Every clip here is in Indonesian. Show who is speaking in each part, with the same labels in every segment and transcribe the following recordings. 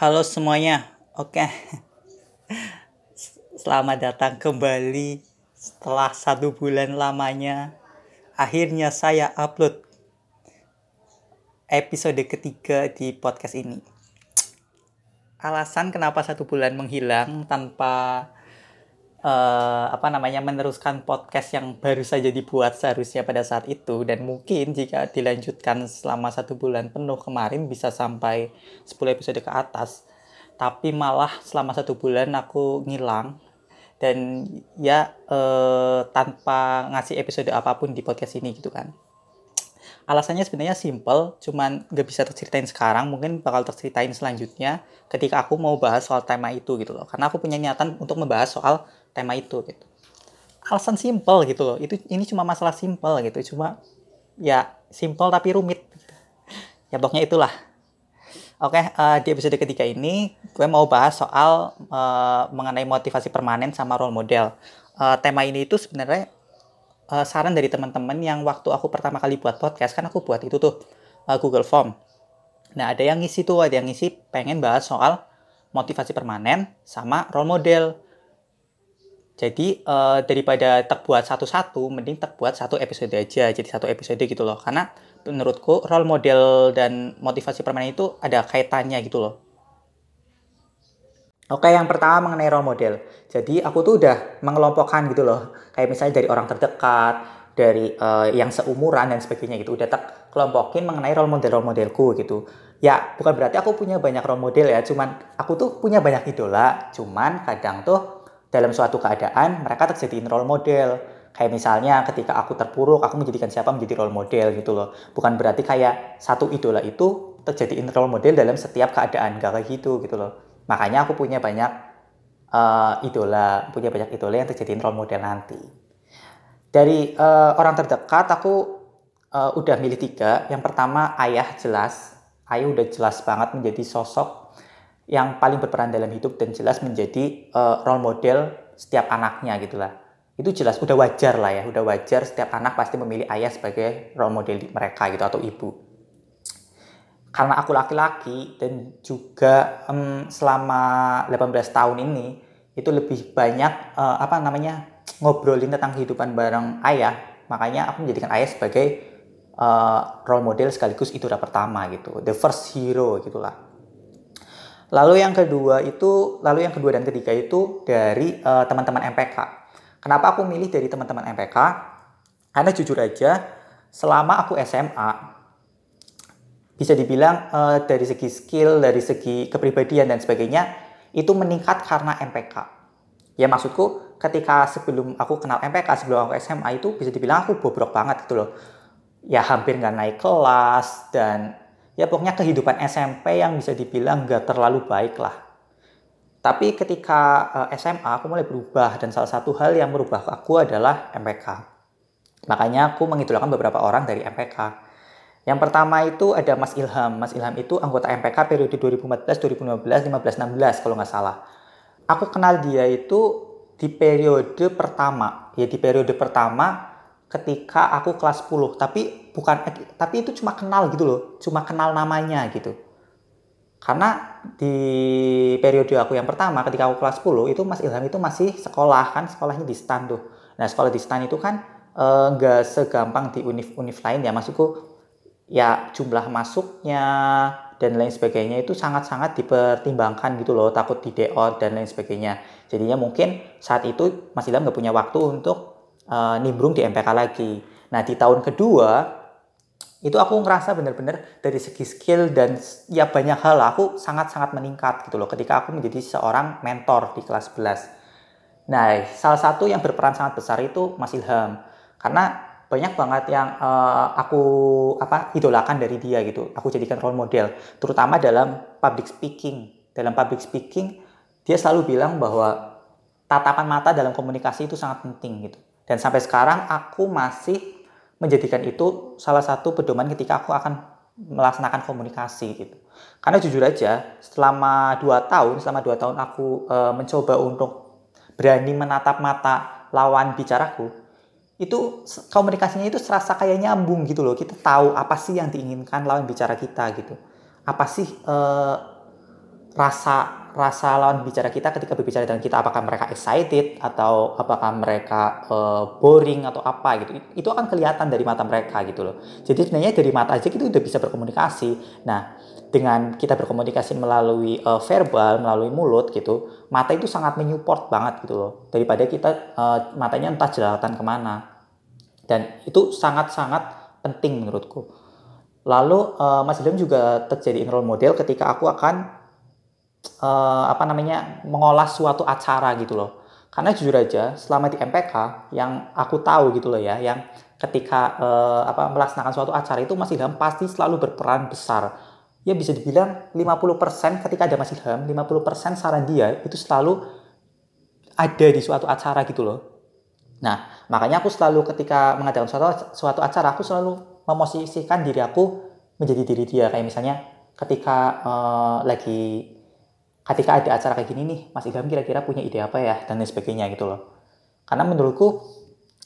Speaker 1: Halo semuanya, oke. Selamat datang kembali setelah satu bulan lamanya. Akhirnya saya upload episode ketiga di podcast ini. Alasan kenapa satu bulan menghilang tanpa uh, apa namanya meneruskan podcast yang baru saja dibuat seharusnya pada saat itu. Dan mungkin jika dilanjutkan selama satu bulan penuh kemarin bisa sampai 10 episode ke atas. Tapi malah selama satu bulan aku ngilang. Dan ya uh, tanpa ngasih episode apa pun di podcast ini gitu kan. Alasannya sebenarnya simple cuman gak bisa terceritain sekarang. Mungkin bakal terceritain selanjutnya ketika aku mau bahas soal tema itu gitu loh. Karena aku punya niatan untuk membahas soal tema itu gitu. Alasan simple gitu loh. Itu ini cuma masalah simple gitu. Cuma ya simple tapi rumit. Ya pokoknya itulah. Oke uh, di episode ketiga ini gue mau bahas soal uh, mengenai motivasi permanen sama role model. Uh, tema ini itu sebenarnya uh, saran dari teman-teman yang waktu aku pertama kali buat podcast kan aku buat itu tuh uh, Google Form. Nah ada yang ngisi tuh ada yang ngisi pengen bahas soal motivasi permanen sama role model jadi uh, daripada terbuat satu-satu, mending terbuat satu episode aja. Jadi satu episode gitu loh. Karena menurutku role model dan motivasi permanen itu ada kaitannya gitu loh. Oke, yang pertama mengenai role model. Jadi aku tuh udah mengelompokkan gitu loh. Kayak misalnya dari orang terdekat, dari uh, yang seumuran dan sebagainya gitu. Udah tak kelompokin mengenai role model role modelku gitu. Ya, bukan berarti aku punya banyak role model ya, cuman aku tuh punya banyak idola, cuman kadang tuh dalam suatu keadaan mereka terjadiin role model. Kayak misalnya ketika aku terpuruk aku menjadikan siapa menjadi role model gitu loh. Bukan berarti kayak satu idola itu terjadiin role model dalam setiap keadaan gak kayak gitu gitu loh. Makanya aku punya banyak uh, idola punya banyak idola yang terjadiin role model nanti. Dari uh, orang terdekat aku uh, udah milih tiga. Yang pertama ayah jelas. Ayah udah jelas banget menjadi sosok yang paling berperan dalam hidup dan jelas menjadi uh, role model setiap anaknya gitulah itu jelas udah wajar lah ya udah wajar setiap anak pasti memilih ayah sebagai role model mereka gitu atau ibu. Karena aku laki-laki dan juga um, selama 18 tahun ini itu lebih banyak uh, apa namanya ngobrolin tentang kehidupan bareng ayah. Makanya aku menjadikan ayah sebagai uh, role model sekaligus idola pertama gitu the first hero gitulah Lalu yang kedua itu, lalu yang kedua dan ketiga itu dari uh, teman-teman MPK. Kenapa aku milih dari teman-teman MPK? Karena jujur aja, selama aku SMA, bisa dibilang uh, dari segi skill, dari segi kepribadian dan sebagainya, itu meningkat karena MPK. Ya maksudku, ketika sebelum aku kenal MPK, sebelum aku SMA itu bisa dibilang aku bobrok banget gitu loh. Ya hampir nggak naik kelas dan ya pokoknya kehidupan SMP yang bisa dibilang gak terlalu baik lah. Tapi ketika eh, SMA aku mulai berubah dan salah satu hal yang merubah aku adalah MPK. Makanya aku mengidolakan beberapa orang dari MPK. Yang pertama itu ada Mas Ilham. Mas Ilham itu anggota MPK periode 2014, 2015, 15, 16 kalau nggak salah. Aku kenal dia itu di periode pertama. Ya di periode pertama ketika aku kelas 10 tapi bukan tapi itu cuma kenal gitu loh cuma kenal namanya gitu. Karena di periode aku yang pertama ketika aku kelas 10 itu Mas Ilham itu masih sekolah kan sekolahnya di stan tuh. Nah sekolah di stan itu kan enggak eh, segampang di univ-univ lain ya. Maksudku ya jumlah masuknya dan lain sebagainya itu sangat-sangat dipertimbangkan gitu loh takut di deot dan lain sebagainya. Jadinya mungkin saat itu Mas Ilham nggak punya waktu untuk uh, nimbrung di MPK lagi. Nah di tahun kedua itu aku ngerasa bener-bener dari segi skill dan ya banyak hal aku sangat-sangat meningkat gitu loh ketika aku menjadi seorang mentor di kelas 11. Nah salah satu yang berperan sangat besar itu Mas Ilham karena banyak banget yang uh, aku apa idolakan dari dia gitu. Aku jadikan role model terutama dalam public speaking. Dalam public speaking dia selalu bilang bahwa tatapan mata dalam komunikasi itu sangat penting gitu dan sampai sekarang aku masih menjadikan itu salah satu pedoman ketika aku akan melaksanakan komunikasi gitu. Karena jujur aja, selama dua tahun, selama dua tahun aku e, mencoba untuk berani menatap mata lawan bicaraku, itu komunikasinya itu serasa kayak nyambung gitu loh. Kita tahu apa sih yang diinginkan lawan bicara kita gitu. Apa sih e, rasa rasa lawan bicara kita ketika berbicara dengan kita apakah mereka excited atau apakah mereka uh, boring atau apa gitu. Itu akan kelihatan dari mata mereka gitu loh. Jadi sebenarnya dari mata aja kita udah bisa berkomunikasi. Nah dengan kita berkomunikasi melalui uh, verbal melalui mulut gitu mata itu sangat menyupport banget gitu loh. Daripada kita uh, matanya entah jelalatan ke mana. Dan itu sangat-sangat penting menurutku. Lalu uh, Mas Ilham juga terjadi role model ketika aku akan uh, apa namanya mengolah suatu acara gitu loh. Karena jujur aja selama di MPK yang aku tahu gitu loh ya, yang ketika uh, apa melaksanakan suatu acara itu Mas Ilham pasti selalu berperan besar. Ya bisa dibilang 50% ketika ada Mas Ilham, 50% saran dia itu selalu ada di suatu acara gitu loh. Nah, makanya aku selalu ketika mengadakan suatu suatu acara aku selalu memosisikan diri aku menjadi diri dia kayak misalnya ketika uh, lagi ketika ada acara kayak gini nih Mas Ilham kira-kira punya ide apa ya dan lain sebagainya gitu loh. Karena menurutku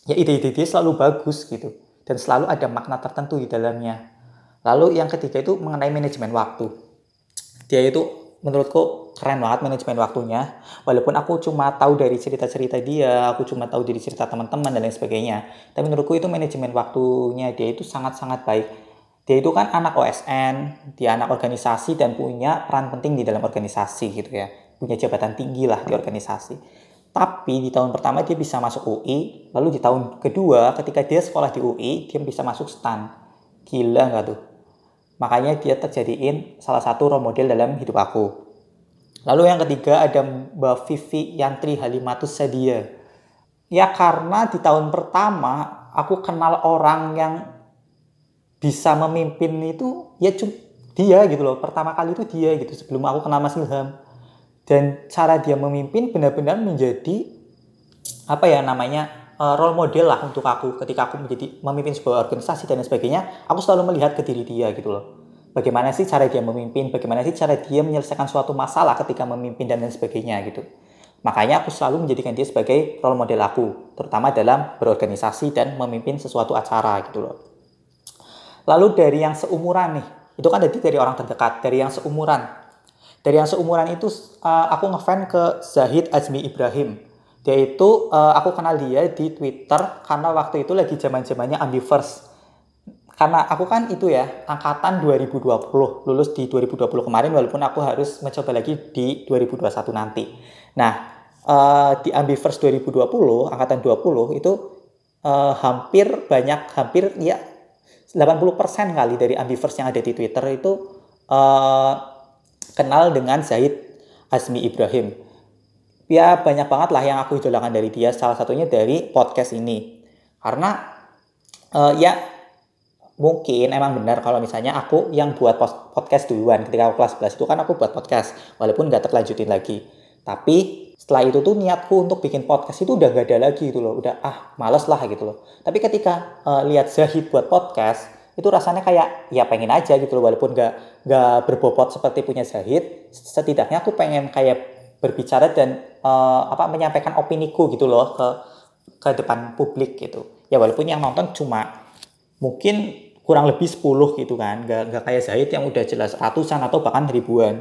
Speaker 1: ya ide-ide dia selalu bagus gitu dan selalu ada makna tertentu di dalamnya. Lalu yang ketiga itu mengenai manajemen waktu. Dia itu menurutku keren banget manajemen waktunya. Walaupun aku cuma tahu dari cerita-cerita dia aku cuma tahu dari cerita teman-teman dan lain sebagainya tapi menurutku itu manajemen waktunya dia itu sangat-sangat baik dia itu kan anak OSN, dia anak organisasi dan punya peran penting di dalam organisasi gitu ya. Punya jabatan tinggi lah di organisasi. Tapi di tahun pertama dia bisa masuk UI, lalu di tahun kedua ketika dia sekolah di UI, dia bisa masuk STAN. Gila nggak tuh? Makanya dia terjadiin salah satu role model dalam hidup aku. Lalu yang ketiga ada Mbak Vivi Yantri Halimatus Sadia. Ya karena di tahun pertama aku kenal orang yang bisa memimpin itu ya dia gitu loh. Pertama kali itu dia gitu sebelum aku kenal Mas Ilham. Dan cara dia memimpin benar-benar menjadi apa ya namanya uh, role model lah untuk aku ketika aku menjadi memimpin sebuah organisasi dan sebagainya aku selalu melihat ke diri dia gitu loh. Bagaimana sih cara dia memimpin bagaimana sih cara dia menyelesaikan suatu masalah ketika memimpin dan lain sebagainya gitu. Makanya aku selalu menjadikan dia sebagai role model aku terutama dalam berorganisasi dan memimpin sesuatu acara gitu loh Lalu dari yang seumuran nih, itu kan jadi dari orang terdekat, dari yang seumuran. Dari yang seumuran itu uh, aku ngefan ke Zahid Azmi Ibrahim. Dia itu uh, aku kenal dia di Twitter karena waktu itu lagi zaman-zamannya Ambiverse. Karena aku kan itu ya, angkatan 2020, lulus di 2020 kemarin walaupun aku harus mencoba lagi di 2021 nanti. Nah, uh, di Ambiverse 2020, angkatan 20 itu uh, hampir banyak hampir ya 80% kali dari Ambiverse yang ada di Twitter itu uh, kenal dengan Zaid Azmi Ibrahim. Ya banyak banget lah yang aku idolakan dari dia, salah satunya dari podcast ini. Karena uh, ya mungkin emang benar kalau misalnya aku yang buat podcast duluan ketika aku kelas 11 itu kan aku buat podcast walaupun nggak terlanjutin lagi tapi setelah itu tuh niatku untuk bikin podcast itu udah gak ada lagi gitu loh. Udah ah males lah gitu loh. Tapi ketika uh, lihat Zahid buat podcast itu rasanya kayak ya pengen aja gitu loh walaupun gak gak berbobot seperti punya Zahid setidaknya aku pengen kayak berbicara dan uh, apa menyampaikan opiniku gitu loh ke ke depan publik gitu. Ya walaupun yang nonton cuma mungkin kurang lebih 10 gitu kan. Gak, gak kayak Zahid yang udah jelas ratusan atau bahkan ribuan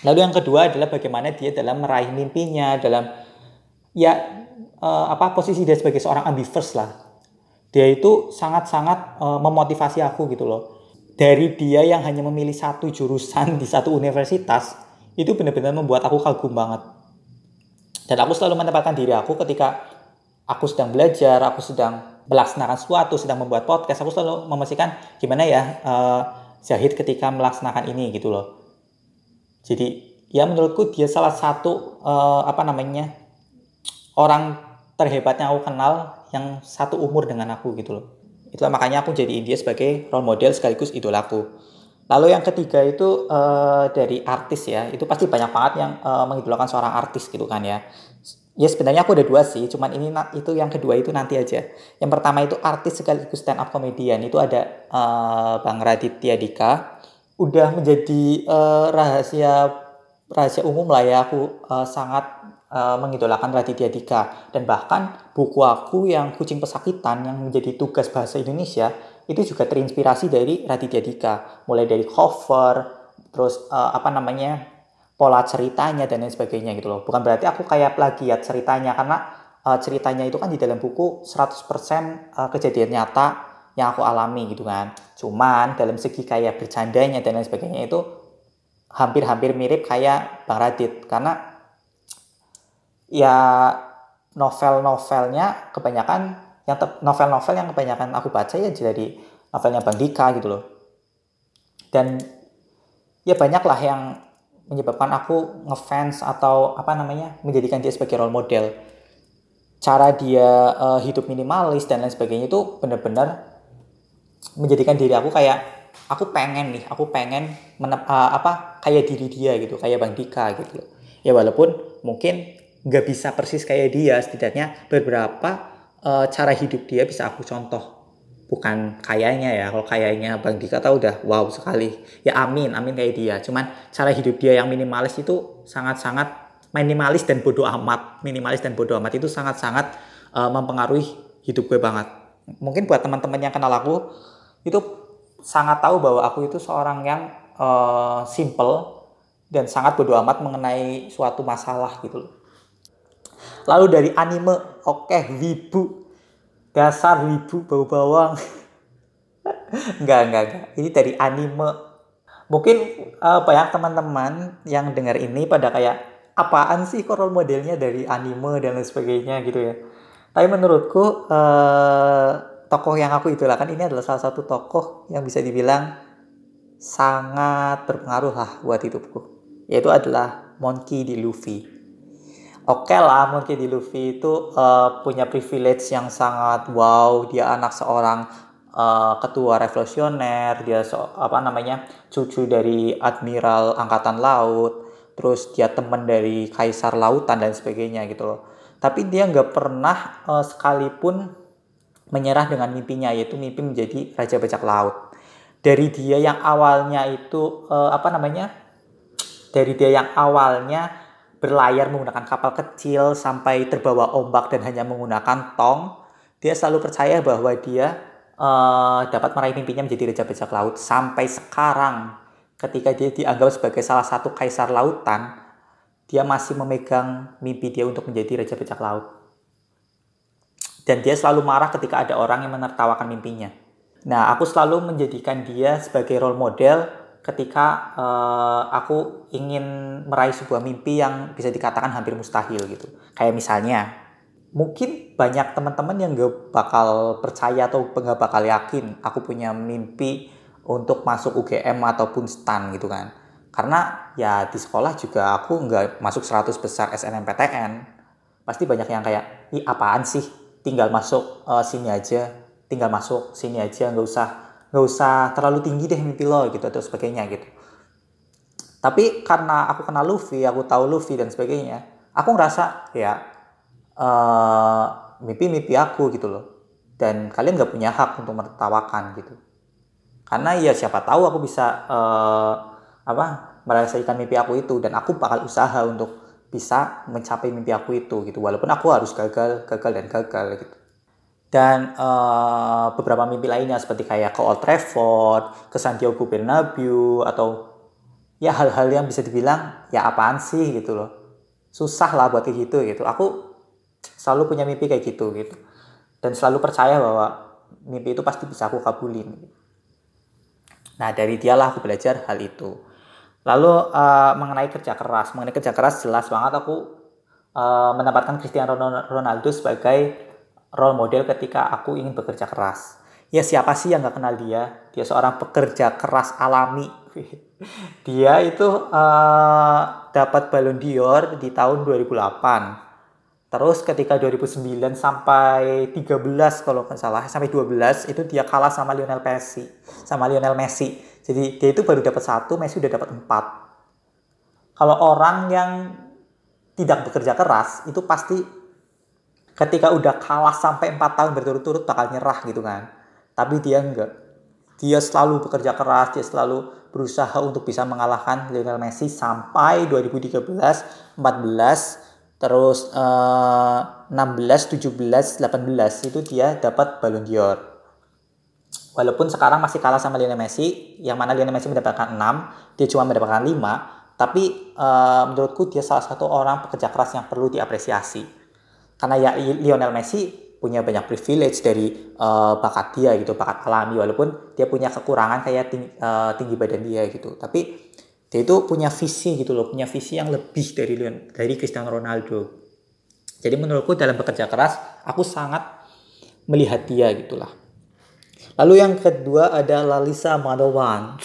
Speaker 1: Lalu yang kedua adalah bagaimana dia dalam meraih mimpinya, dalam ya uh, apa posisi dia sebagai seorang ambivers lah. Dia itu sangat-sangat uh, memotivasi aku gitu loh. Dari dia yang hanya memilih satu jurusan di satu universitas, itu benar-benar membuat aku kagum banget. Dan aku selalu menempatkan diri aku ketika aku sedang belajar, aku sedang melaksanakan sesuatu, sedang membuat podcast, aku selalu memastikan gimana ya uh, Zahid ketika melaksanakan ini gitu loh jadi ya menurutku dia salah satu uh, apa namanya orang terhebat yang aku kenal yang satu umur dengan aku gitu loh. Itulah makanya aku jadi dia sebagai role model sekaligus idolaku. Lalu yang ketiga itu uh, dari artis ya, itu pasti banyak banget yang uh, mengidolakan seorang artis gitu kan ya. Ya sebenarnya aku ada dua sih, cuman ini itu yang kedua itu nanti aja. Yang pertama itu artis sekaligus stand up comedian itu ada uh, Bang Raditya Dika udah menjadi uh, rahasia rahasia umum lah ya aku uh, sangat uh, mengidolakan Raditya Dika dan bahkan buku aku yang Kucing Pesakitan yang menjadi tugas bahasa Indonesia itu juga terinspirasi dari Raditya Dika mulai dari cover terus uh, apa namanya pola ceritanya dan lain sebagainya gitu loh. Bukan berarti aku kayak plagiat ceritanya karena uh, ceritanya itu kan di dalam buku 100% uh, kejadian nyata yang aku alami gitu kan. Cuman dalam segi kayak bercandanya dan lain sebagainya itu hampir-hampir mirip kayak Bang Radit karena ya novel-novelnya kebanyakan yang novel-novel yang kebanyakan aku baca ya jadi novelnya Bang Dika gitu loh. Dan ya banyak lah yang menyebabkan aku ngefans atau apa namanya menjadikan dia sebagai role model cara dia uh, hidup minimalis dan lain sebagainya itu benar-benar menjadikan diri aku kayak aku pengen nih aku pengen menep, uh, apa kayak diri dia gitu kayak bang Dika gitu ya walaupun mungkin nggak bisa persis kayak dia setidaknya beberapa uh, cara hidup dia bisa aku contoh. Bukan kayaknya ya kalau kayaknya Bang Dika tahu udah wow sekali. Ya amin amin kayak dia. Cuman cara hidup dia yang minimalis itu sangat-sangat minimalis dan bodoh amat. Minimalis dan bodoh amat itu sangat-sangat uh, mempengaruhi hidup gue banget mungkin buat teman-teman yang kenal aku itu sangat tahu bahwa aku itu seorang yang uh, simple dan sangat bodoh amat mengenai suatu masalah gitu loh. Lalu dari anime oke okay, wibu dasar wibu bau bawang enggak enggak enggak. Ini dari anime. Mungkin uh, banyak teman-teman yang dengar ini pada kayak apaan sih kok role modelnya dari anime dan lain sebagainya gitu ya tapi menurutku uh, tokoh yang aku idolakan ini adalah salah satu tokoh yang bisa dibilang sangat berpengaruh lah buat hidupku. Yaitu adalah Monkey di Luffy. Oke okay lah mungkin di Luffy itu uh, punya privilege yang sangat wow. Dia anak seorang uh, ketua revolusioner. Dia so, apa namanya cucu dari admiral angkatan laut. Terus dia teman dari kaisar lautan dan sebagainya gitu loh tapi dia nggak pernah uh, sekalipun menyerah dengan mimpinya yaitu mimpi menjadi raja bajak laut. Dari dia yang awalnya itu uh, apa namanya? Dari dia yang awalnya berlayar menggunakan kapal kecil sampai terbawa ombak dan hanya menggunakan tong, dia selalu percaya bahwa dia uh, dapat meraih mimpinya menjadi raja bajak laut. Sampai sekarang ketika dia dianggap sebagai salah satu kaisar lautan, dia masih memegang mimpi dia untuk menjadi raja bajak laut. Dan dia selalu marah ketika ada orang yang menertawakan mimpinya. Nah, aku selalu menjadikan dia sebagai role model ketika uh, aku ingin meraih sebuah mimpi yang bisa dikatakan hampir mustahil gitu. Kayak misalnya, mungkin banyak teman-teman yang gak bakal percaya atau gak bakal yakin aku punya mimpi untuk masuk UGM ataupun STAN gitu kan. Karena ya di sekolah juga aku nggak masuk 100 besar SNMPTN. Pasti banyak yang kayak, ih apaan sih, tinggal masuk uh, sini aja, tinggal masuk sini aja, nggak usah nggak usah terlalu tinggi deh mimpi lo gitu atau sebagainya gitu. Tapi karena aku kenal Luffy aku tahu Luffy dan sebagainya aku ngerasa ya uh, mimpi-mimpi aku gitu loh. Dan kalian nggak punya hak untuk menertawakan gitu. Karena ya siapa tahu aku bisa uh, apa merasakan mimpi aku itu dan aku bakal usaha untuk bisa mencapai mimpi aku itu gitu walaupun aku harus gagal gagal dan gagal gitu dan uh, beberapa mimpi lainnya seperti kayak ke Old Trafford, ke Santiago Bernabeu atau ya hal-hal yang bisa dibilang ya apaan sih gitu loh. Susah lah buat kayak gitu gitu. Aku selalu punya mimpi kayak gitu gitu. Dan selalu percaya bahwa mimpi itu pasti bisa aku kabulin. Nah dari dialah aku belajar hal itu. Lalu uh, mengenai kerja keras, mengenai kerja keras jelas banget aku uh, menempatkan Cristiano Ronaldo sebagai role model ketika aku ingin bekerja keras. Ya siapa sih yang nggak kenal dia? Dia seorang pekerja keras alami. dia itu uh, dapat Ballon d'Or di tahun 2008. Terus ketika 2009 sampai 13 kalau nggak salah, sampai 12 itu dia kalah sama Lionel Messi, sama Lionel Messi. Jadi dia itu baru dapat satu, Messi udah dapat empat. Kalau orang yang tidak bekerja keras itu pasti ketika udah kalah sampai 4 tahun berturut-turut bakal nyerah gitu kan. Tapi dia enggak. Dia selalu bekerja keras, dia selalu berusaha untuk bisa mengalahkan Lionel Messi sampai 2013, 14, terus eh, 16, 17, 18 itu dia dapat Ballon d'Or. Walaupun sekarang masih kalah sama Lionel Messi, yang mana Lionel Messi mendapatkan 6, dia cuma mendapatkan 5, tapi uh, menurutku dia salah satu orang pekerja keras yang perlu diapresiasi. Karena ya Lionel Messi punya banyak privilege dari uh, bakat dia gitu bakat alami walaupun dia punya kekurangan kayak tinggi, uh, tinggi badan dia gitu. Tapi dia itu punya visi gitu loh punya visi yang lebih dari dari Cristiano Ronaldo. Jadi menurutku dalam bekerja keras aku sangat melihat dia gitulah lalu yang kedua ada Lalisa Manowan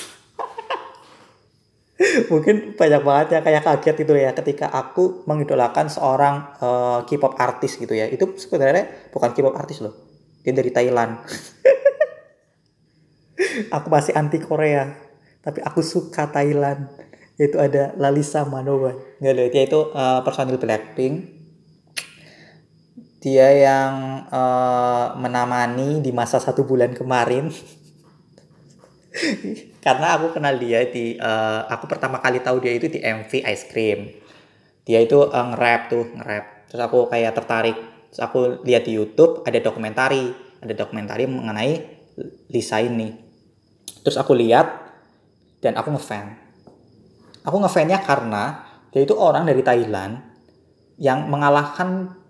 Speaker 1: mungkin banyak banget ya kayak kaget gitu ya ketika aku mengidolakan seorang uh, K-pop artis gitu ya. Itu sebenarnya bukan K-pop artis loh. Dia dari Thailand. Aku masih anti Korea tapi aku suka Thailand. Yaitu ada Lalisa Manowa nggak ada dia itu uh, personil Blackpink dia yang uh, menamani di masa satu bulan kemarin. Karena aku kenal dia di uh, aku pertama kali tahu dia itu di MV Ice Cream. Dia itu uh, nge-rap tuh nge-rap. Terus aku kayak tertarik. Terus aku lihat di YouTube ada dokumentari. Ada dokumentari mengenai Lisa ini. Terus aku lihat dan aku ngefan. Aku ngefannya karena dia itu orang dari Thailand yang mengalahkan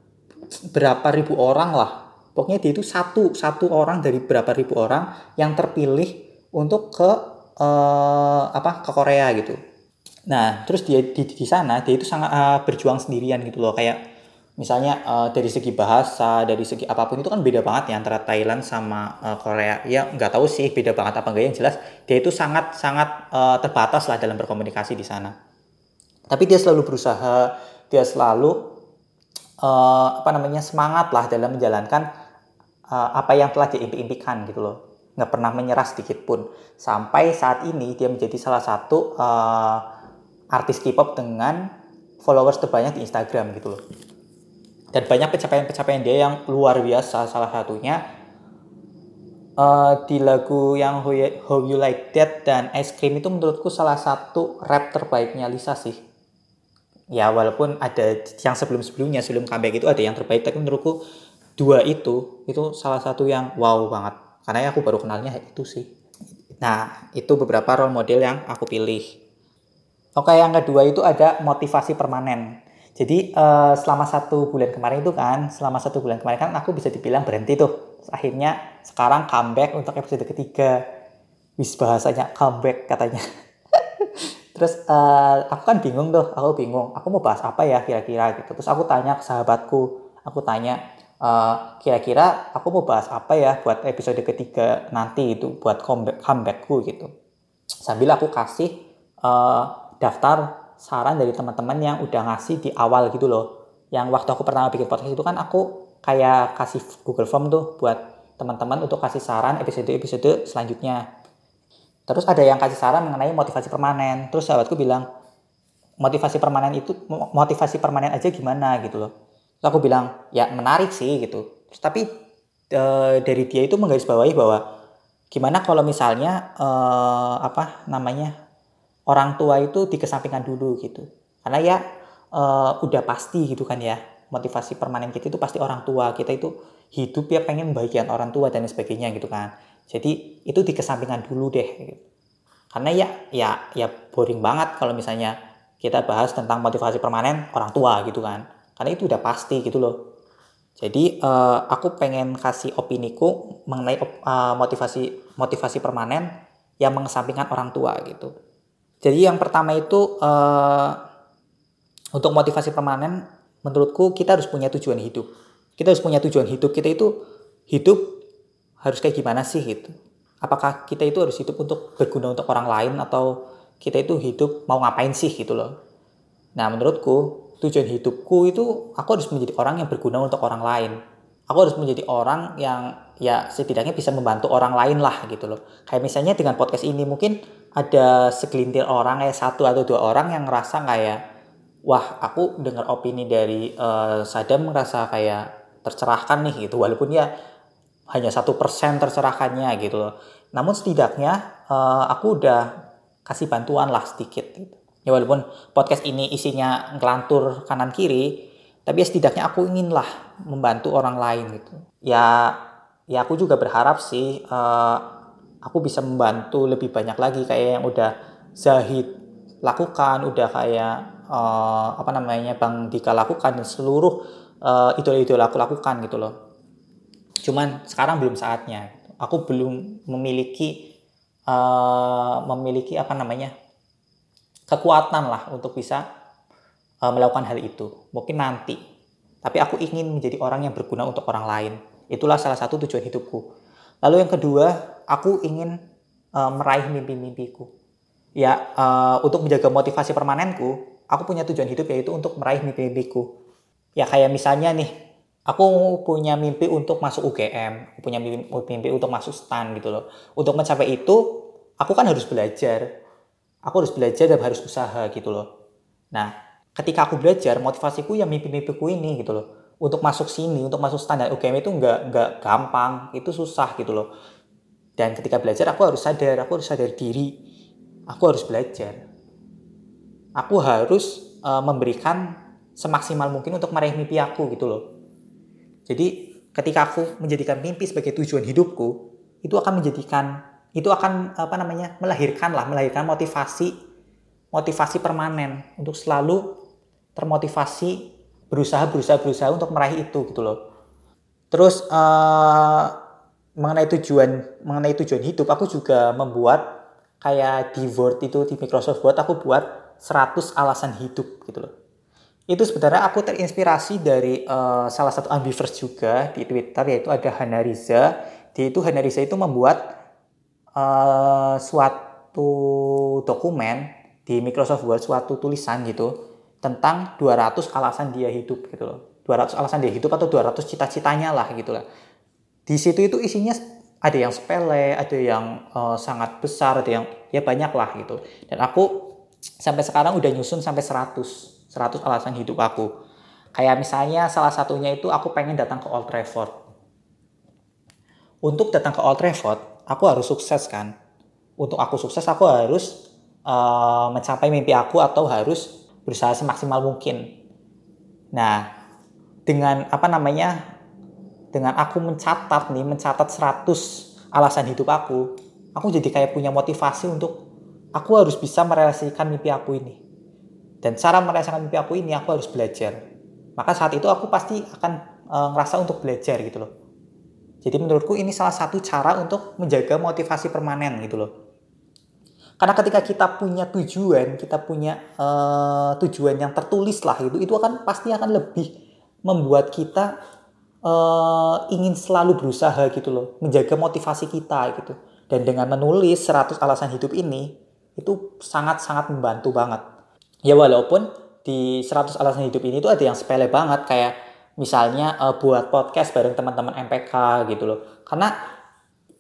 Speaker 1: berapa ribu orang lah pokoknya dia itu satu satu orang dari berapa ribu orang yang terpilih untuk ke uh, apa ke Korea gitu. Nah, terus dia di, di sana dia itu sangat uh, berjuang sendirian gitu loh kayak misalnya uh, dari segi bahasa, dari segi apa pun itu kan beda banget ya antara Thailand sama uh, Korea. Ya nggak tahu sih beda banget apa enggak yang jelas dia itu sangat sangat uh, terbatas lah dalam berkomunikasi di sana. Tapi dia selalu berusaha, dia selalu uh, apa namanya semangat lah dalam menjalankan uh, apa yang telah diimpi-impikan gitu loh. Nggak pernah menyerah sedikit pun. Sampai saat ini dia menjadi salah satu uh, artis K-pop dengan followers terbanyak di Instagram gitu loh. Dan banyak pencapaian-pencapaian dia yang luar biasa. Salah satunya uh, di lagu yang How you Like That dan Ice Cream itu menurutku salah satu rap terbaiknya Lisa sih ya walaupun ada yang sebelum-sebelumnya sebelum comeback itu ada yang terbaik tapi menurutku dua itu itu salah satu yang wow banget. Karena ya aku baru kenalnya itu sih. Nah itu beberapa role model yang aku pilih. Oke yang kedua itu ada motivasi permanen. Jadi uh, selama satu bulan kemarin itu kan selama satu bulan kemarin kan aku bisa dibilang berhenti tuh. Akhirnya sekarang comeback untuk episode ketiga. Wis bahasanya comeback katanya terus uh, aku kan bingung tuh aku bingung aku mau bahas apa ya kira-kira gitu. Terus aku tanya ke sahabatku aku tanya kira kira-kira aku mau bahas apa ya buat episode ketiga nanti itu buat comeback comebackku gitu. Sambil aku kasih uh, daftar saran dari teman-teman yang udah ngasih di awal gitu loh. Yang waktu aku pertama bikin podcast itu kan aku kayak kasih Google Form tuh buat teman-teman untuk kasih saran episode-episode selanjutnya terus ada yang kasih saran mengenai motivasi permanen terus sahabatku bilang motivasi permanen itu motivasi permanen aja gimana gitu loh Terus aku bilang, ya menarik sih gitu. Terus, tapi e, dari dia itu menggarisbawahi bahwa gimana kalau misalnya e, apa namanya orang tua itu dikesampingkan dulu gitu. Karena ya e, udah pasti gitu kan ya motivasi permanen kita itu pasti orang tua kita itu hidup ya pengen bagian orang tua dan sebagainya gitu kan. Jadi itu dikesampingkan dulu deh. Gitu. Karena ya ya ya boring banget kalau misalnya kita bahas tentang motivasi permanen orang tua gitu kan karena itu udah pasti gitu loh jadi uh, aku pengen kasih opiniku mengenai uh, motivasi motivasi permanen yang mengesampingkan orang tua gitu jadi yang pertama itu uh, untuk motivasi permanen menurutku kita harus punya tujuan hidup kita harus punya tujuan hidup kita itu hidup harus kayak gimana sih gitu? Apakah kita itu harus hidup untuk berguna untuk orang lain atau kita itu hidup mau ngapain sih gitu loh? Nah menurutku tujuan hidupku itu aku harus menjadi orang yang berguna untuk orang lain. Aku harus menjadi orang yang ya setidaknya bisa membantu orang lain lah gitu loh. Kayak misalnya dengan podcast ini mungkin ada segelintir orang kayak satu atau dua orang yang ngerasa kayak wah aku dengar opini dari uh, Sadam ngerasa kayak tercerahkan nih gitu. Walaupun ya hanya satu persen tercerahkannya gitu loh. Namun setidaknya uh, aku udah kasih bantuan lah sedikit gitu. Ya walaupun podcast ini isinya ngelantur kanan kiri tapi ya setidaknya aku inginlah membantu orang lain gitu. Ya ya aku juga berharap sih uh, aku bisa membantu lebih banyak lagi kayak yang udah Zahid lakukan, udah kayak uh, apa namanya Bang Dika lakukan dan seluruh uh, idola-idola aku lakukan gitu loh. Cuman sekarang belum saatnya. Aku belum memiliki uh, memiliki apa namanya kekuatan lah untuk bisa uh, melakukan hal itu. Mungkin nanti. Tapi aku ingin menjadi orang yang berguna untuk orang lain. Itulah salah satu tujuan hidupku. Lalu yang kedua, aku ingin uh, meraih mimpi-mimpiku. Ya, uh, untuk menjaga motivasi permanenku, aku punya tujuan hidup yaitu untuk meraih mimpi-mimpiku. Ya kayak misalnya nih, aku punya mimpi untuk masuk UGM, punya mimpi, mimpi untuk masuk STAN gitu loh. Untuk mencapai itu, aku kan harus belajar. Aku harus belajar dan harus usaha gitu loh. Nah, ketika aku belajar, motivasiku ya mimpi-mimpiku ini gitu loh. Untuk masuk sini, untuk masuk standar UGM itu nggak nggak gampang, itu susah gitu loh. Dan ketika belajar aku harus sadar, aku harus sadar diri, aku harus belajar. Aku harus uh, memberikan semaksimal mungkin untuk meraih mimpi aku gitu loh. Jadi ketika aku menjadikan mimpi sebagai tujuan hidupku, itu akan menjadikan itu akan apa namanya melahirkan lah melahirkan motivasi motivasi permanen untuk selalu termotivasi berusaha berusaha berusaha untuk meraih itu gitu loh. Terus uh, mengenai tujuan mengenai tujuan hidup aku juga membuat kayak di Word itu di Microsoft Word aku buat 100 alasan hidup gitu loh itu sebenarnya aku terinspirasi dari uh, salah satu ambivers juga di Twitter yaitu ada Hana Riza. Di itu Hana Riza itu membuat uh, suatu dokumen di Microsoft Word suatu tulisan gitu tentang 200 alasan dia hidup gitu loh. 200 alasan dia hidup atau 200 cita-citanya lah gitu lah. Di situ itu isinya ada yang sepele, ada yang uh, sangat besar, ada yang ya banyak lah gitu. Dan aku sampai sekarang udah nyusun sampai 100 100 alasan hidup aku. Kayak misalnya salah satunya itu aku pengen datang ke Old Trafford. Untuk datang ke Old Trafford, aku harus sukses kan. Untuk aku sukses, aku harus uh, mencapai mimpi aku atau harus berusaha semaksimal mungkin. Nah, dengan apa namanya? Dengan aku mencatat nih, mencatat 100 alasan hidup aku, aku jadi kayak punya motivasi untuk aku harus bisa merealisasikan mimpi aku ini. Dan cara merasakan mimpi aku ini aku harus belajar. Maka saat itu aku pasti akan e, ngerasa untuk belajar gitu loh. Jadi menurutku ini salah satu cara untuk menjaga motivasi permanen gitu loh. Karena ketika kita punya tujuan, kita punya e, tujuan yang tertulis lah itu, itu akan pasti akan lebih membuat kita e, ingin selalu berusaha gitu loh, menjaga motivasi kita gitu. Dan dengan menulis 100 alasan hidup ini, itu sangat-sangat membantu banget. Ya walaupun di 100 alasan hidup ini tuh ada yang sepele banget kayak misalnya uh, buat podcast bareng teman-teman MPK gitu loh. Karena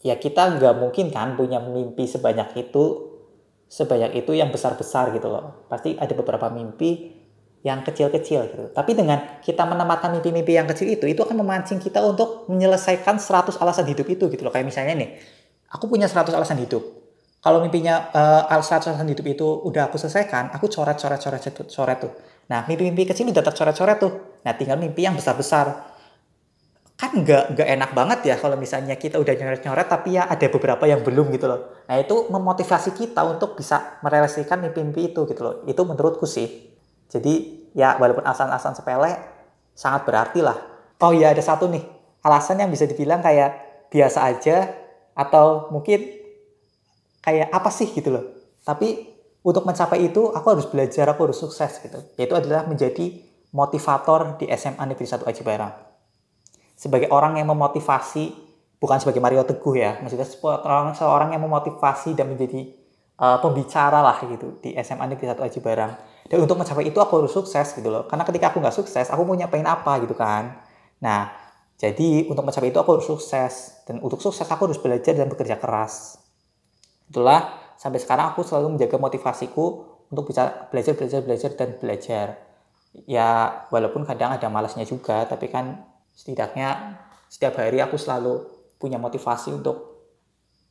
Speaker 1: ya kita nggak mungkin kan punya mimpi sebanyak itu sebanyak itu yang besar-besar gitu loh. Pasti ada beberapa mimpi yang kecil-kecil gitu. Tapi dengan kita menempatkan mimpi-mimpi yang kecil itu itu akan memancing kita untuk menyelesaikan 100 alasan hidup itu gitu loh. Kayak misalnya nih aku punya 100 alasan hidup kalau mimpinya uh, alasan hidup itu udah aku selesaikan, aku coret coret coret coret, coret tuh. Nah mimpi-mimpi kecil udah tercoret-coret tuh. Nah tinggal mimpi yang besar-besar. Kan nggak nggak enak banget ya kalau misalnya kita udah nyoret-nyoret tapi ya ada beberapa yang belum gitu loh. Nah itu memotivasi kita untuk bisa merealisasikan mimpi-mimpi itu gitu loh. Itu menurutku sih. Jadi ya walaupun alasan-alasan sepele sangat berarti lah. Oh iya ada satu nih alasan yang bisa dibilang kayak biasa aja atau mungkin kayak apa sih gitu loh. Tapi untuk mencapai itu aku harus belajar, aku harus sukses gitu. Yaitu adalah menjadi motivator di SMA Negeri 1 Aji Barang. Sebagai orang yang memotivasi, bukan sebagai Mario Teguh ya, maksudnya seorang, seorang yang memotivasi dan menjadi uh, pembicara lah gitu di SMA Negeri 1 Aji Barang. Dan untuk mencapai itu aku harus sukses gitu loh. Karena ketika aku nggak sukses, aku punya pengen apa gitu kan. Nah, jadi untuk mencapai itu aku harus sukses. Dan untuk sukses aku harus belajar dan bekerja keras. Itulah sampai sekarang aku selalu menjaga motivasiku untuk bisa belajar, belajar, belajar, dan belajar. Ya walaupun kadang ada malasnya juga, tapi kan setidaknya setiap hari aku selalu punya motivasi untuk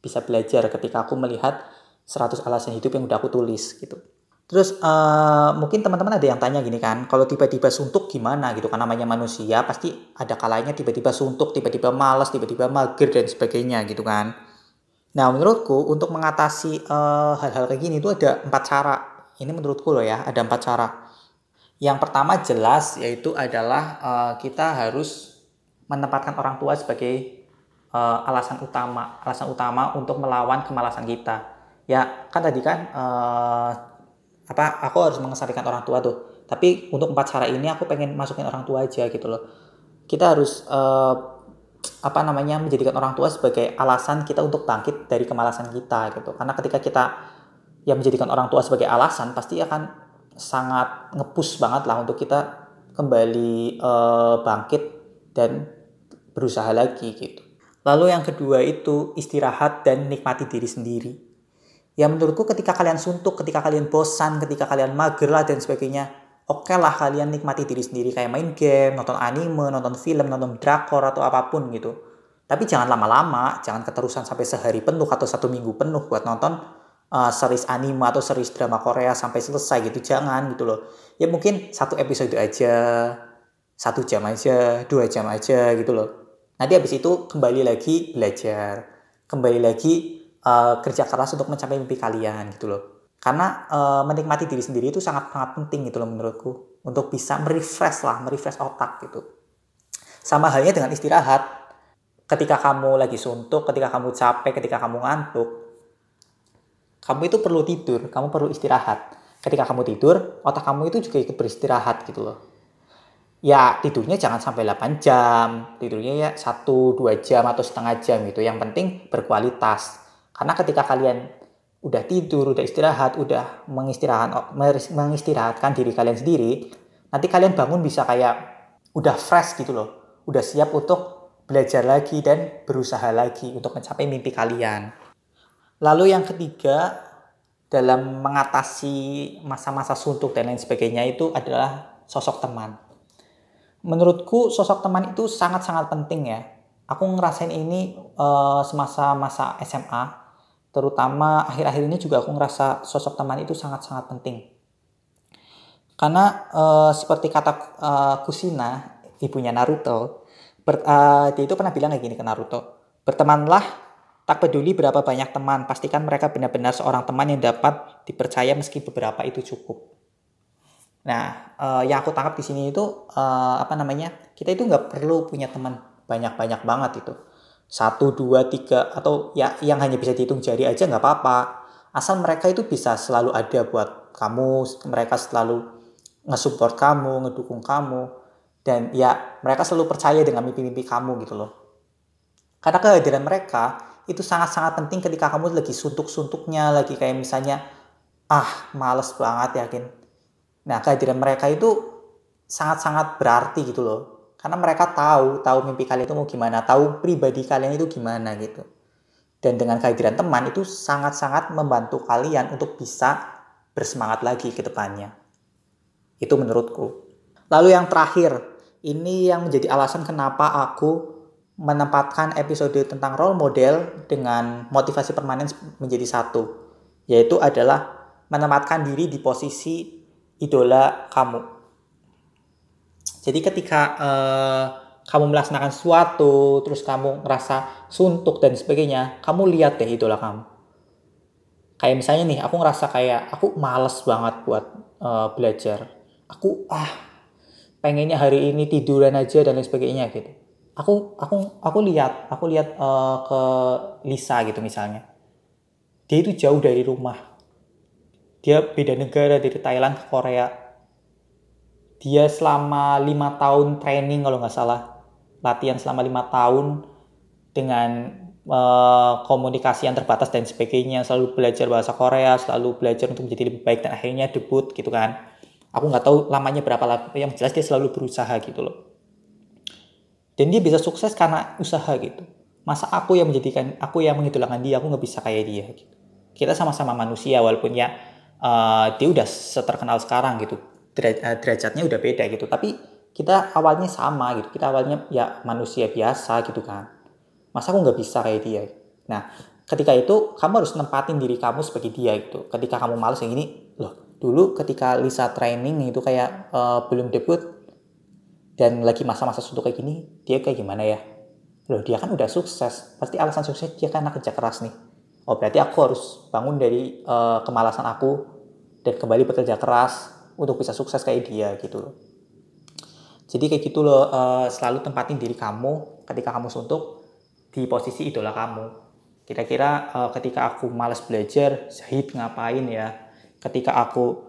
Speaker 1: bisa belajar ketika aku melihat 100 alasan hidup yang udah aku tulis gitu. Terus uh, mungkin teman-teman ada yang tanya gini kan, kalau tiba-tiba suntuk gimana gitu kan namanya manusia pasti ada kalanya tiba-tiba suntuk, tiba-tiba malas, tiba-tiba mager dan sebagainya gitu kan. Nah, menurutku untuk mengatasi eh, hal-hal kayak gini itu ada empat cara. Ini menurutku loh ya ada empat cara. Yang pertama jelas yaitu adalah uh, kita harus menempatkan orang tua sebagai uh, alasan utama alasan utama untuk melawan kemalasan kita. Ya kan tadi kan uh, apa aku harus mengesampingkan orang tua tuh. Tapi untuk empat cara ini aku pengen masukin orang tua aja gitu loh. Kita harus uh, apa namanya menjadikan orang tua sebagai alasan kita untuk bangkit dari kemalasan kita gitu karena ketika kita yang menjadikan orang tua sebagai alasan pasti akan sangat ngepus banget lah untuk kita kembali uh, bangkit dan berusaha lagi gitu. Lalu yang kedua itu istirahat dan nikmati diri sendiri. Ya menurutku ketika kalian suntuk, ketika kalian bosan, ketika kalian mager lah dan sebagainya, oke okay lah kalian nikmati diri sendiri kayak main game, nonton anime, nonton film, nonton drakor atau apa pun gitu. Tapi jangan lama-lama, jangan keterusan sampai sehari penuh atau satu minggu penuh buat nonton uh, series anime atau series drama Korea sampai selesai gitu. Jangan gitu loh. Ya mungkin satu episode aja satu jam aja dua jam aja gitu loh. Nanti habis itu kembali lagi belajar kembali lagi uh, kerja keras untuk mencapai mimpi kalian gitu loh karena uh, menikmati diri sendiri itu sangat sangat penting gitu loh menurutku untuk bisa merefresh lah merefresh otak gitu sama halnya dengan istirahat ketika kamu lagi suntuk ketika kamu capek ketika kamu ngantuk kamu itu perlu tidur, kamu perlu istirahat. Ketika kamu tidur, otak kamu itu juga ikut beristirahat gitu loh. Ya tidurnya jangan sampai 8 jam, tidurnya ya 1, 2 jam atau setengah jam gitu. Yang penting berkualitas. Karena ketika kalian udah tidur, udah istirahat, udah mengistirahat, mengistirahatkan diri kalian sendiri, nanti kalian bangun bisa kayak udah fresh gitu loh. Udah siap untuk belajar lagi dan berusaha lagi untuk mencapai mimpi kalian. Lalu yang ketiga dalam mengatasi masa-masa suntuk dan lain sebagainya itu adalah sosok teman. Menurutku sosok teman itu sangat-sangat penting ya. Aku ngerasain ini uh, semasa masa SMA, terutama akhir-akhir ini juga aku ngerasa sosok teman itu sangat-sangat penting. Karena uh, seperti kata uh, Kusina, ibunya Naruto, ber, uh, dia itu pernah bilang kayak gini ke Naruto, bertemanlah Tak peduli berapa banyak teman, pastikan mereka benar-benar seorang teman yang dapat dipercaya meski beberapa itu cukup. Nah, uh, yang aku tangkap di sini itu uh, apa namanya? Kita itu nggak perlu punya teman banyak-banyak banget itu. Satu, dua, tiga, atau ya yang hanya bisa dihitung jari aja nggak apa-apa. Asal mereka itu bisa selalu ada buat kamu, mereka selalu nge-support kamu, ngedukung kamu, dan ya mereka selalu percaya dengan mimpi-mimpi kamu gitu loh. Karena kehadiran mereka itu sangat-sangat penting ketika kamu lagi suntuk-suntuknya, lagi kayak misalnya, ah males banget yakin. Nah kehadiran mereka itu sangat-sangat berarti gitu loh. Karena mereka tahu, tahu mimpi kalian itu mau gimana, tahu pribadi kalian itu gimana gitu. Dan dengan kehadiran teman itu sangat-sangat membantu kalian untuk bisa bersemangat lagi ke depannya. Itu menurutku. Lalu yang terakhir, ini yang menjadi alasan kenapa aku menempatkan episode tentang role model dengan motivasi permanen menjadi satu, yaitu adalah menempatkan diri di posisi idola kamu. Jadi ketika uh, kamu melaksanakan sesuatu, terus kamu ngerasa suntuk dan sebagainya, kamu lihat deh idola kamu. Kayak misalnya nih, aku ngerasa kayak aku males banget buat uh, belajar. Aku ah pengennya hari ini tiduran aja dan lain sebagainya gitu aku aku aku lihat aku lihat uh, ke Lisa gitu misalnya dia itu jauh dari rumah dia beda negara dari Thailand ke Korea dia selama lima tahun training kalau nggak salah. Latihan selama lima tahun dengan uh, komunikasi yang terbatas dan sebagainya. Selalu belajar bahasa Korea selalu belajar untuk menjadi lebih baik dan akhirnya debut gitu kan. Aku nggak tahu lamanya berapa lama yang jelas dia selalu berusaha gitu loh. Dan dia bisa sukses karena usaha gitu. Masa aku yang menjadikan aku yang mengidolakan dia aku nggak bisa kayak dia gitu. Kita sama-sama manusia walaupun ya uh, dia udah seterkenal sekarang gitu derajatnya udah beda gitu. Tapi kita awalnya sama gitu. Kita awalnya ya manusia biasa gitu kan. Masa aku nggak bisa kayak dia? Nah ketika itu kamu harus nempatin diri kamu sebagai dia gitu. Ketika kamu males kayak gini loh dulu ketika Lisa training itu kayak uh, belum debut dan lagi masa-masa suntuk kayak gini dia kayak gimana ya? Loh dia kan udah sukses. Pasti alasan sukses dia karena kerja keras nih. Oh berarti aku harus bangun dari uh, kemalasan aku dan kembali bekerja keras untuk bisa sukses kayak dia gitu loh. Jadi kayak gitu loh, uh, selalu tempatin diri kamu ketika kamu suntuk di posisi idola kamu. Kira-kira uh, ketika aku males belajar, Zahid ngapain ya? Ketika aku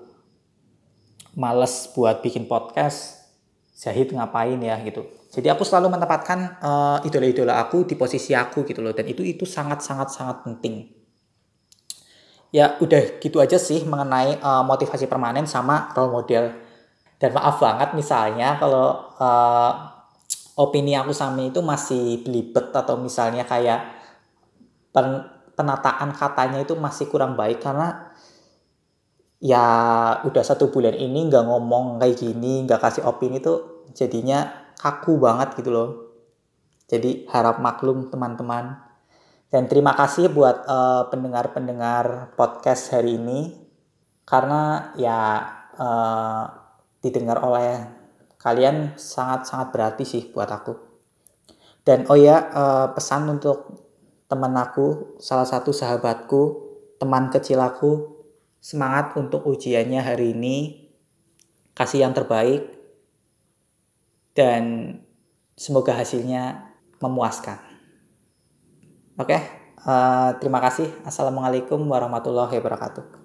Speaker 1: males buat bikin podcast, Zahid ngapain ya gitu. Jadi aku selalu menempatkan uh, idola-idola aku di posisi aku gitu loh dan itu itu sangat sangat sangat penting. Ya udah gitu aja sih mengenai uh, motivasi permanen sama role model. Dan maaf banget misalnya kalau uh, opini aku sama itu masih belibet atau misalnya kayak pen, penataan katanya itu masih kurang baik karena ya udah satu bulan ini nggak ngomong kayak gini nggak kasih opini tuh jadinya kaku banget gitu loh. Jadi harap maklum teman-teman. Dan terima kasih buat pendengar pendengar-pendengar podcast hari ini karena ya uh, didengar oleh kalian sangat-sangat berarti sih buat aku. Dan oh ya uh, pesan untuk teman aku, salah satu sahabatku, teman kecil aku, semangat untuk ujiannya hari ini. Kasih yang terbaik dan semoga hasilnya memuaskan. Oke, uh, terima kasih. Assalamualaikum warahmatullahi wabarakatuh.